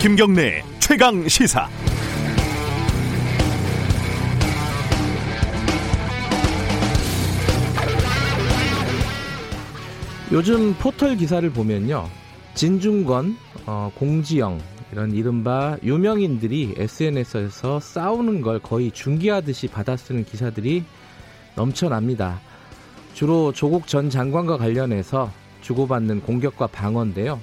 김경래 최강 시사. 요즘 포털 기사를 보면요. 진중권, 어, 공지영 이런 이른바 유명인들이 SNS에서 싸우는 걸 거의 중계하듯이 받아쓰는 기사들이 넘쳐납니다. 주로 조국 전 장관과 관련해서 주고받는 공격과 방어인데요.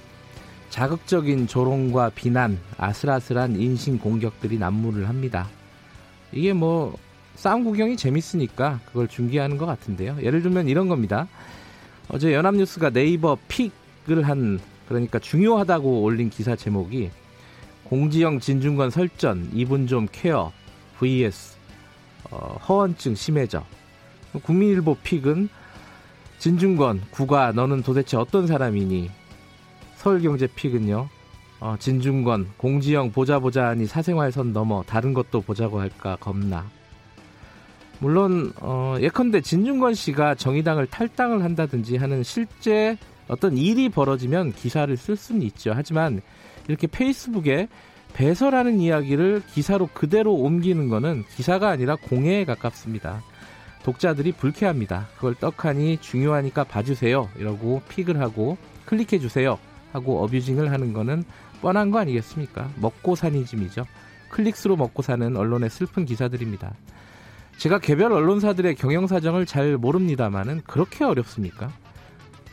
자극적인 조롱과 비난, 아슬아슬한 인신 공격들이 난무를 합니다. 이게 뭐 싸움 구경이 재밌으니까 그걸 중계하는 것 같은데요. 예를 들면 이런 겁니다. 어제 연합뉴스가 네이버 픽을 한 그러니까 중요하다고 올린 기사 제목이 공지영 진중권 설전 이분 좀 케어 vs 어, 허언증 심해져 국민일보 픽은 진중권 국가 너는 도대체 어떤 사람이니 서울경제 픽은요 어, 진중권 공지영 보자 보자 하니 사생활선 넘어 다른 것도 보자고 할까 겁나 물론 어, 예컨대 진중권 씨가 정의당을 탈당을 한다든지 하는 실제 어떤 일이 벌어지면 기사를 쓸 수는 있죠. 하지만 이렇게 페이스북에 배설하는 이야기를 기사로 그대로 옮기는 거는 기사가 아니라 공해에 가깝습니다. 독자들이 불쾌합니다. 그걸 떡하니 중요하니까 봐주세요. 이러고 픽을 하고 클릭해주세요. 하고 어뷰징을 하는 거는 뻔한 거 아니겠습니까? 먹고 사니즘이죠. 클릭수로 먹고 사는 언론의 슬픈 기사들입니다. 제가 개별 언론사들의 경영 사정을 잘 모릅니다만은 그렇게 어렵습니까?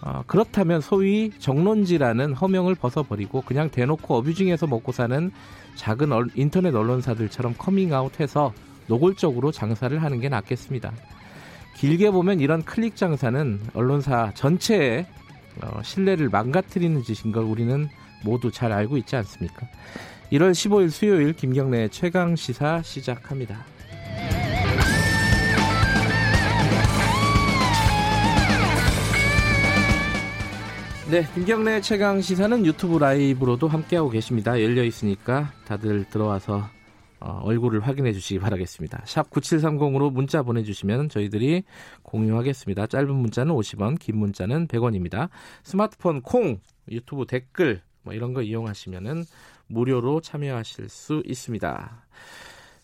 어, 그렇다면 소위 정론지라는 허명을 벗어버리고 그냥 대놓고 어뷰징해서 먹고 사는 작은 얼, 인터넷 언론사들처럼 커밍아웃해서 노골적으로 장사를 하는 게 낫겠습니다. 길게 보면 이런 클릭 장사는 언론사 전체의 어, 신뢰를 망가뜨리는 짓인 걸 우리는 모두 잘 알고 있지 않습니까? 1월 15일 수요일 김경래 최강 시사 시작합니다. 네, 김경래 최강 시사는 유튜브 라이브로도 함께하고 계십니다. 열려 있으니까 다들 들어와서 어, 얼굴을 확인해 주시기 바라겠습니다. 샵 9730으로 문자 보내주시면 저희들이 공유하겠습니다. 짧은 문자는 50원, 긴 문자는 100원입니다. 스마트폰 콩, 유튜브 댓글 뭐 이런 거 이용하시면은 무료로 참여하실 수 있습니다.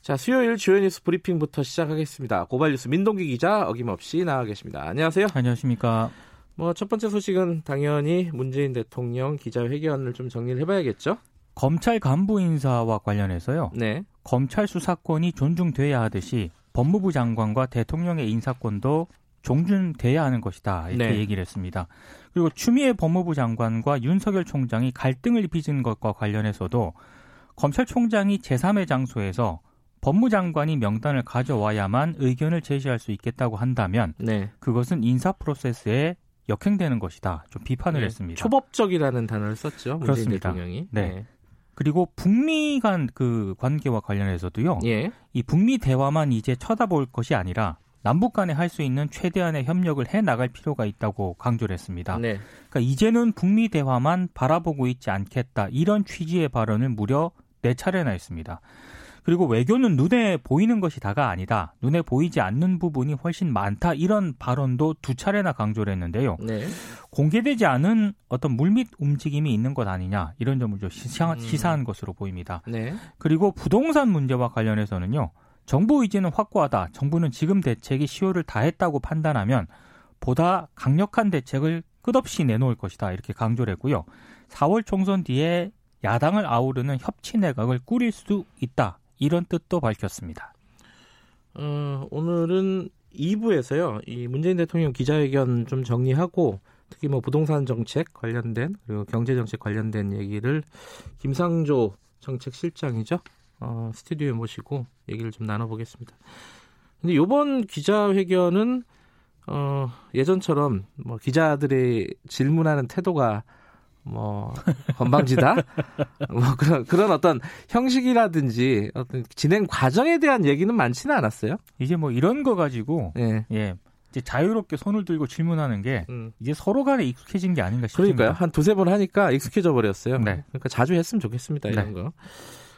자, 수요일 주요 뉴스 브리핑부터 시작하겠습니다. 고발 뉴스 민동기 기자 어김없이 나와 계십니다. 안녕하세요. 안녕하십니까. 뭐 첫 번째 소식은 당연히 문재인 대통령 기자회견을 좀 정리를 해봐야겠죠. 검찰 간부 인사와 관련해서요. 네. 검찰 수사권이 존중돼야 하듯이 법무부 장관과 대통령의 인사권도 존중돼야 하는 것이다 이렇게 네. 얘기를 했습니다. 그리고 추미애 법무부 장관과 윤석열 총장이 갈등을 빚은 것과 관련해서도 검찰총장이 제3의 장소에서 법무장관이 명단을 가져와야만 의견을 제시할 수 있겠다고 한다면 네. 그것은 인사 프로세스에 역행되는 것이다. 좀 비판을 네, 했습니다. 초법적이라는 단어를 썼죠. 그렇습니다. 대통령이. 네. 네. 그리고 북미 간 그 관계와 관련해서도요. 예. 이 북미 대화만 이제 쳐다볼 것이 아니라 남북 간에 할 수 있는 최대한의 협력을 해 나갈 필요가 있다고 강조를 했습니다. 네. 그러니까 이제는 북미 대화만 바라보고 있지 않겠다. 이런 취지의 발언을 무려 네 차례나 했습니다. 그리고 외교는 눈에 보이는 것이 다가 아니다. 눈에 보이지 않는 부분이 훨씬 많다. 이런 발언도 두 차례나 강조를 했는데요. 네. 공개되지 않은 어떤 물밑 움직임이 있는 것 아니냐. 이런 점을 좀 시사, 음. 시사한 것으로 보입니다. 네. 그리고 부동산 문제와 관련해서는요. 정부 의지는 확고하다. 정부는 지금 대책이 시효를 다했다고 판단하면 보다 강력한 대책을 끝없이 내놓을 것이다. 이렇게 강조를 했고요. 4월 총선 뒤에 야당을 아우르는 협치 내각을 꾸릴 수 있다. 이런 뜻도 밝혔습니다. 어, 오늘은 2부에서요. 이 문재인 대통령 기자회견 좀 정리하고 특히 뭐 부동산 정책 관련된 그리고 경제 정책 관련된 얘기를 김상조 정책 실장이죠. 어, 스튜디오에 모시고 얘기를 좀 나눠보겠습니다. 근데 이번 기자회견은 어, 예전처럼 뭐 기자들의 질문하는 태도가 뭐 건방지다 뭐 그런 그런 어떤 형식이라든지 어떤 진행 과정에 대한 얘기는 많지는 않았어요. 이제 뭐 이런 거 가지고 예. 예. 이제 자유롭게 손을 들고 질문하는 게 음. 이제 서로 간에 익숙해진 게 아닌가 싶습니다. 그러니까요. 한 두세 번 하니까 익숙해져 버렸어요. 네. 그러니까 자주 했으면 좋겠습니다. 이런 네. 거.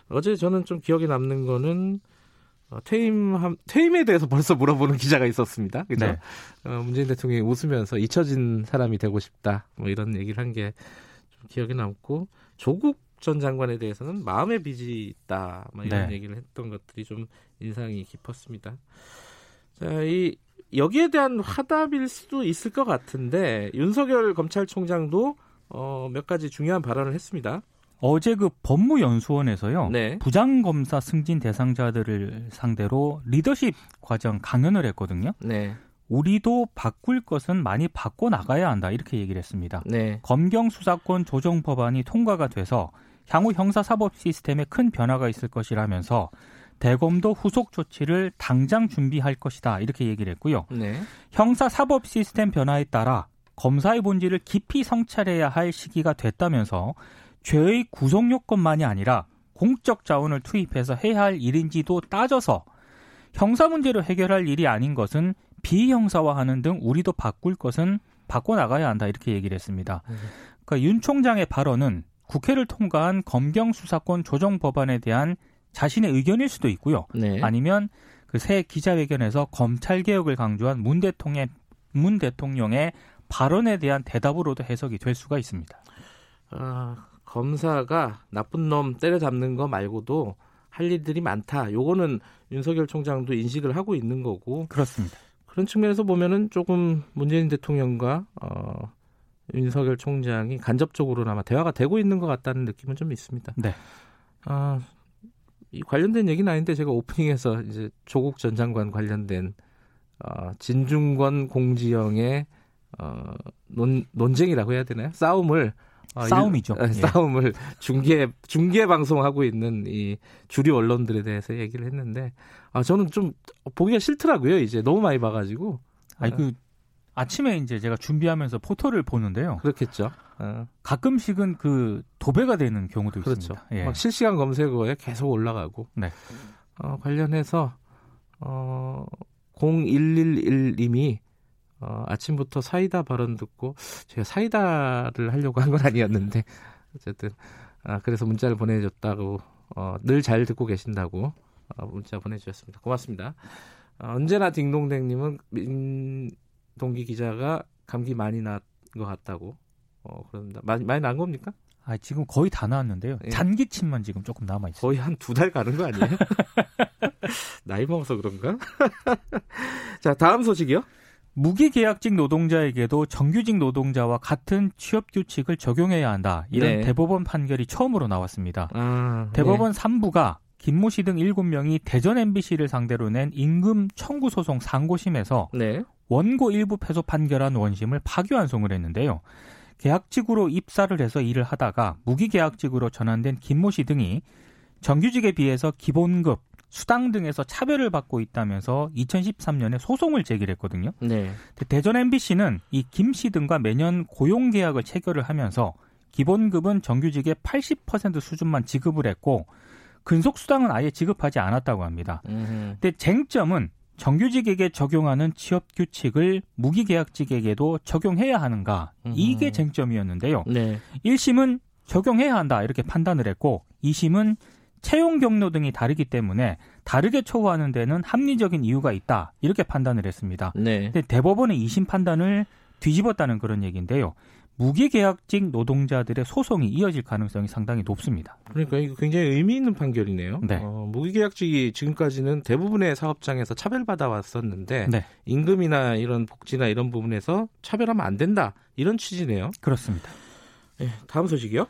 어제 저는 좀 기억에 남는 거는 어, 퇴임 퇴임에 대해서 벌써 물어보는 기자가 있었습니다. 그죠? 네. 어, 문재인 대통령이 웃으면서 잊혀진 사람이 되고 싶다. 뭐 이런 얘기를 한 게 기억에 남고 조국 전 장관에 대해서는 마음의 빚이 있다. 뭐 이런 네. 얘기를 했던 것들이 좀 인상이 깊었습니다. 자, 이 여기에 대한 화답일 수도 있을 것 같은데 윤석열 검찰총장도 어, 몇 가지 중요한 발언을 했습니다. 어제 그 법무연수원에서요. 네. 부장 검사 승진 대상자들을 상대로 리더십 과정 강연을 했거든요. 네. 우리도 바꿀 것은 많이 바꿔 나가야 한다 이렇게 얘기를 했습니다. 네. 검경 수사권 조정 법안이 통과가 돼서 향후 형사 사법 시스템에 큰 변화가 있을 것이라면서 대검도 후속 조치를 당장 준비할 것이다 이렇게 얘기를 했고요. 네. 형사 사법 시스템 변화에 따라 검사의 본질을 깊이 성찰해야 할 시기가 됐다면서 죄의 구성 요건만이 아니라 공적 자원을 투입해서 해야 할 일인지도 따져서 형사 문제로 해결할 일이 아닌 것은 비형사화하는 등 우리도 바꿀 것은 바꿔 나가야 한다 이렇게 얘기를 했습니다. 그러니까 윤 총장의 발언은 국회를 통과한 검경 수사권 조정 법안에 대한 자신의 의견일 수도 있고요. 네. 아니면 그 새 기자회견에서 검찰 개혁을 강조한 문 대통령의 문 대통령의 발언에 대한 대답으로도 해석이 될 수가 있습니다. 아, 검사가 나쁜 놈 때려잡는 거 말고도 할 일들이 많다. 요거는 윤석열 총장도 인식을 하고 있는 거고. 그렇습니다. 그런 측면에서 보면은 조금 문재인 대통령과 어, 윤석열 총장이 간접적으로나마 대화가 되고 있는 것 같다는 느낌은 좀 있습니다. 네. 아, 이 관련된 얘기는 아닌데 제가 오프닝에서 이제 조국 전 장관 관련된 어, 진중권 공지영의 어, 논, 논쟁이라고 해야 되나요? 싸움을 어, 싸움이죠. 일, 예. 싸움을 중계 중계 방송하고 있는 이 주류 언론들에 대해서 얘기를 했는데 아 저는 좀 보기가 싫더라고요. 이제 너무 많이 봐가지고. 아니 그 아침에 이제 제가 준비하면서 포털을 보는데요. 그렇겠죠. 어. 가끔씩은 그 도배가 되는 경우도 그렇죠. 있습니다. 예. 막 실시간 검색어에 계속 올라가고. 네. 어, 관련해서 어 0111님이 어, 아침부터 사이다 발언 듣고 제가 사이다를 하려고 한 건 아니었는데 어쨌든 아, 그래서 문자를 보내줬다고 어, 늘 잘 듣고 계신다고 어, 문자 보내주셨습니다. 고맙습니다. 어, 언제나 딩동댕님은 민동기 기자가 감기 많이 난 것 같다고 어, 그럽니다. 많이 많이 난 겁니까? 아, 지금 거의 다 나왔는데요. 예. 잔기침만 지금 조금 남아 있어요. 거의 한 두 달 가는 거 아니에요? 나이 먹어서 그런가? 자, 다음 소식이요. 무기계약직 노동자에게도 정규직 노동자와 같은 취업 규칙을 적용해야 한다. 이런 네. 대법원 판결이 처음으로 나왔습니다. 아, 대법원 네. 3부가 김모 씨 등 7명이 대전 MBC를 상대로 낸 임금 청구 소송 상고심에서 네. 원고 일부 패소 판결한 원심을 파기환송을 했는데요. 계약직으로 입사를 해서 일을 하다가 무기계약직으로 전환된 김모 씨 등이 정규직에 비해서 기본급, 수당 등에서 차별을 받고 있다면서 2013년에 소송을 제기했거든요. 네. 대전 MBC는 이 김 씨 등과 매년 고용 계약을 체결을 하면서 기본급은 정규직의 80% 수준만 지급을 했고 근속 수당은 아예 지급하지 않았다고 합니다. 음흠. 근데 쟁점은 정규직에게 적용하는 취업 규칙을 무기계약직에게도 적용해야 하는가 이게 쟁점이었는데요. 네. 1심은 적용해야 한다 이렇게 판단을 했고 2심은 채용 경로 등이 다르기 때문에 다르게 처우하는 데는 합리적인 이유가 있다 이렇게 판단을 했습니다. 네. 근데 대법원의 이심 판단을 뒤집었다는 그런 얘기인데요. 무기계약직 노동자들의 소송이 이어질 가능성이 상당히 높습니다. 그러니까 이거 굉장히 의미 있는 판결이네요. 네. 어, 무기계약직이 지금까지는 대부분의 사업장에서 차별받아 왔었는데 네. 임금이나 이런 복지나 이런 부분에서 차별하면 안 된다 이런 취지네요. 그렇습니다. 네, 다음 소식이요.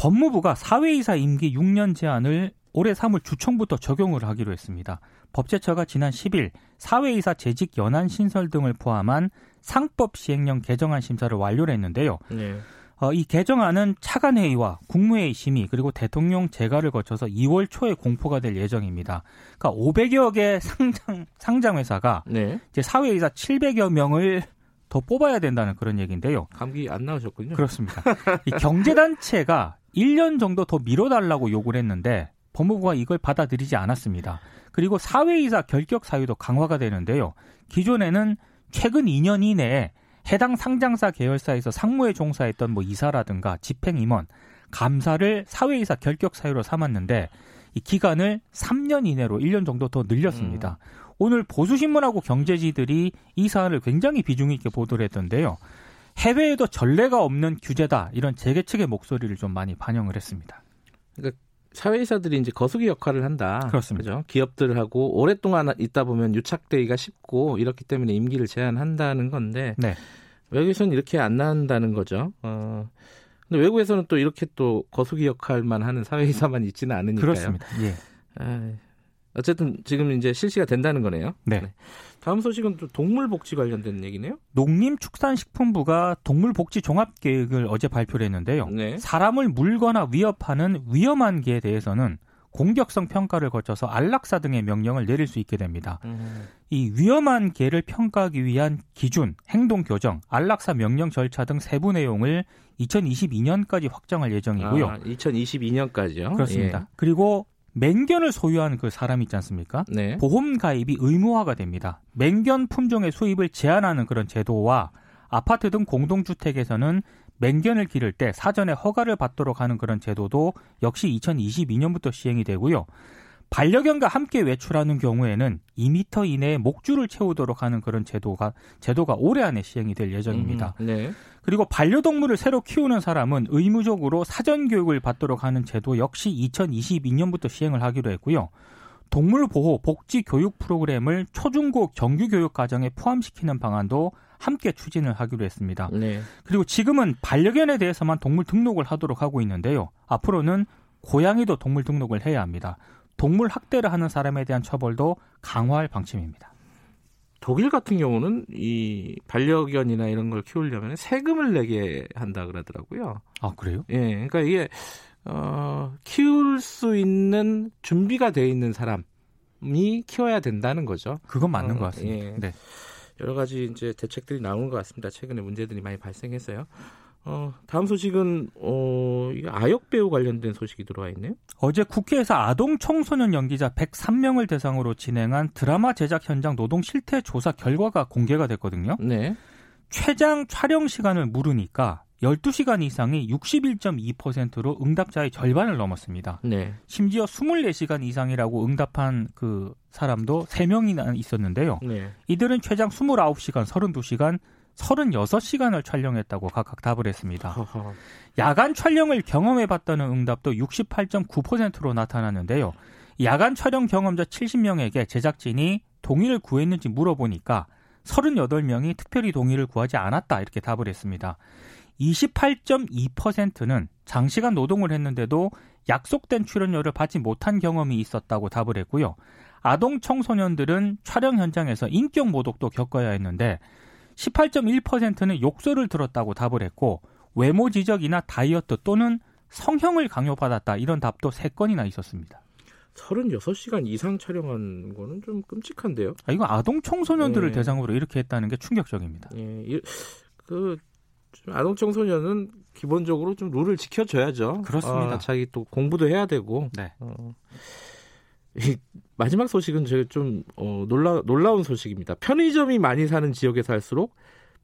법무부가 사회이사 임기 6년 제한을 올해 3월 주총부터 적용을 하기로 했습니다. 법제처가 지난 10일 사회이사 재직 연한 신설 등을 포함한 상법 시행령 개정안 심사를 완료를 했는데요. 네. 어, 이 개정안은 차관회의와 국무회의 심의 그리고 대통령 재가를 거쳐서 2월 초에 공포가 될 예정입니다. 그러니까 500여 개 상장 상장 회사가 네. 이제 사회이사 700여 명을 더 뽑아야 된다는 그런 얘기인데요. 감기 안 나오셨군요. 그렇습니다. 이 경제단체가 1년 정도 더 미뤄달라고 요구를 했는데 법무부가 이걸 받아들이지 않았습니다. 그리고 사회이사 결격 사유도 강화가 되는데요. 기존에는 최근 2년 이내에 해당 상장사 계열사에서 상무에 종사했던 뭐 이사라든가 집행임원, 감사를 사회이사 결격 사유로 삼았는데 이 기간을 3년 이내로 1년 정도 더 늘렸습니다. 음. 오늘 보수신문하고 경제지들이 이 사안을 굉장히 비중 있게 보도를 했던데요. 해외에도 전례가 없는 규제다 이런 재계 측의 목소리를 좀 많이 반영을 했습니다. 그러니까 사회이사들이 이제 거수기 역할을 한다. 그렇습니다. 그죠? 기업들하고 오랫동안 있다 보면 유착되기가 쉽고 이렇기 때문에 임기를 제한한다는 건데 네. 외국에서는 이렇게 안 나온다는 거죠. 어. 근데 외국에서는 또 이렇게 또 거수기 역할만 하는 사회이사만 있지는 않으니까요. 그렇습니다. 예. 아, 어쨌든 지금 이제 실시가 된다는 거네요. 네. 네. 다음 소식은 또 동물복지 관련된 얘기네요. 농림축산식품부가 동물복지 종합계획을 어제 발표를 했는데요. 네. 사람을 물거나 위협하는 위험한 개에 대해서는 공격성 평가를 거쳐서 안락사 등의 명령을 내릴 수 있게 됩니다. 음. 이 위험한 개를 평가하기 위한 기준, 행동 교정, 안락사 명령 절차 등 세부 내용을 2022년까지 확정할 예정이고요. 아, 2022년까지요? 그렇습니다. 예. 그리고 맹견을 소유한 그 사람 있지 않습니까? 네. 보험 가입이 의무화가 됩니다. 맹견 품종의 수입을 제한하는 그런 제도와 아파트 등 공동주택에서는 맹견을 기를 때 사전에 허가를 받도록 하는 그런 제도도 역시 2022년부터 시행이 되고요. 반려견과 함께 외출하는 경우에는 2미터 이내에 목줄을 채우도록 하는 그런 제도가 제도가 올해 안에 시행이 될 예정입니다. 음, 네. 그리고 반려동물을 새로 키우는 사람은 의무적으로 사전 교육을 받도록 하는 제도 역시 2022년부터 시행을 하기로 했고요. 동물 보호 복지 교육 프로그램을 초중고 정규 교육 과정에 포함시키는 방안도 함께 추진을 하기로 했습니다. 네. 그리고 지금은 반려견에 대해서만 동물 등록을 하도록 하고 있는데요. 앞으로는 고양이도 동물 등록을 해야 합니다. 동물 학대를 하는 사람에 대한 처벌도 강화할 방침입니다. 독일 같은 경우는 이 반려견이나 이런 걸 키우려면 세금을 내게 한다 그러더라고요. 아 그래요? 예, 그러니까 이게 어, 키울 수 있는 준비가 돼 있는 사람이 키워야 된다는 거죠. 그건 맞는 어, 것 같습니다. 예. 네. 여러 가지 이제 대책들이 나오는 것 같습니다. 최근에 문제들이 많이 발생했어요. 어, 다음 소식은 어, 아역 배우 관련된 소식이 들어와 있네요. 어제 국회에서 아동 청소년 연기자 103명을 대상으로 진행한 드라마 제작 현장 노동 실태 조사 결과가 공개가 됐거든요. 네. 최장 촬영 시간을 물으니까 12시간 이상이 61.2%로 응답자의 절반을 넘었습니다. 네. 심지어 24시간 이상이라고 응답한 그 사람도 3명이나 있었는데요. 네. 이들은 최장 29시간, 32시간, 36시간을 촬영했다고 각각 답을 했습니다. 야간 촬영을 경험해 봤다는 응답도 68.9%로 나타났는데요. 야간 촬영 경험자 70명에게 제작진이 동의를 구했는지 물어보니까 38명이 특별히 동의를 구하지 않았다 이렇게 답을 했습니다. 28.2%는 장시간 노동을 했는데도 약속된 출연료를 받지 못한 경험이 있었다고 답을 했고요. 아동 청소년들은 촬영 현장에서 인격 모독도 겪어야 했는데 18.1%는 욕설을 들었다고 답을 했고 외모 지적이나 다이어트 또는 성형을 강요받았다 이런 답도 3건이나 있었습니다. 36시간 이상 촬영한 거는 좀 끔찍한데요. 아, 이거 아동 청소년들을 네. 대상으로 이렇게 했다는 게 충격적입니다. 예. 그 아동 청소년은 기본적으로 좀 룰을 지켜줘야죠. 그렇습니다. 어, 자기 또 공부도 해야 되고. 네. 어, 이 마지막 소식은 제가 좀 어, 놀라 놀라운 소식입니다. 편의점이 많이 사는 지역에 살수록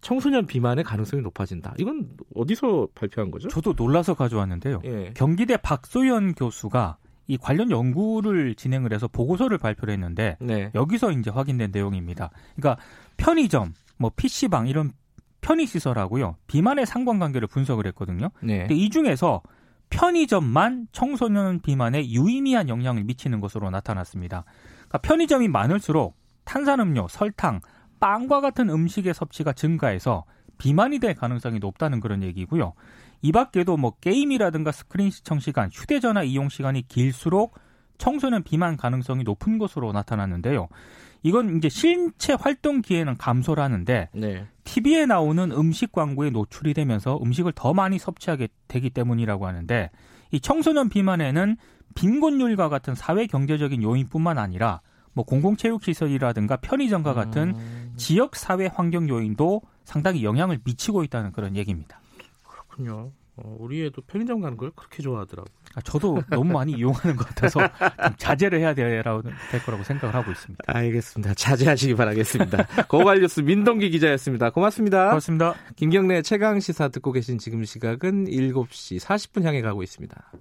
청소년 비만의 가능성이 높아진다. 이건 어디서 발표한 거죠? 저도 놀라서 가져왔는데요. 예. 경기대 박소연 교수가 이 관련 연구를 진행을 해서 보고서를 발표를 했는데 네. 여기서 이제 확인된 내용입니다. 그러니까 편의점, 뭐 PC방 이런 편의 시설하고요. 비만의 상관관계를 분석을 했거든요. 네. 근데 이 중에서 편의점만 청소년 비만에 유의미한 영향을 미치는 것으로 나타났습니다. 그러니까 편의점이 많을수록 탄산음료, 설탕, 빵과 같은 음식의 섭취가 증가해서 비만이 될 가능성이 높다는 그런 얘기고요. 이 밖에도 뭐 게임이라든가 스크린 시청 시간, 휴대전화 이용 시간이 길수록 청소년 비만 가능성이 높은 것으로 나타났는데요. 이건 이제 신체 활동 기회는 감소를 하는데 네. TV에 나오는 음식 광고에 노출이 되면서 음식을 더 많이 섭취하게 되기 때문이라고 하는데 이 청소년 비만에는 빈곤율과 같은 사회 경제적인 요인뿐만 아니라 뭐 공공체육시설이라든가 편의점과 같은 음... 지역 사회 환경 요인도 상당히 영향을 미치고 있다는 그런 얘기입니다. 그렇군요. 어, 우리 애도 편의점 가는 걸 그렇게 좋아하더라고요. 아, 저도 너무 많이 이용하는 것 같아서 자제를 해야 될 거라고 생각을 하고 있습니다. 알겠습니다. 자제하시기 바라겠습니다. 고발뉴스 민동기 기자였습니다. 고맙습니다. 고맙습니다. 김경래 최강 시사 듣고 계신 지금 시각은 7시 40분 향해 가고 있습니다.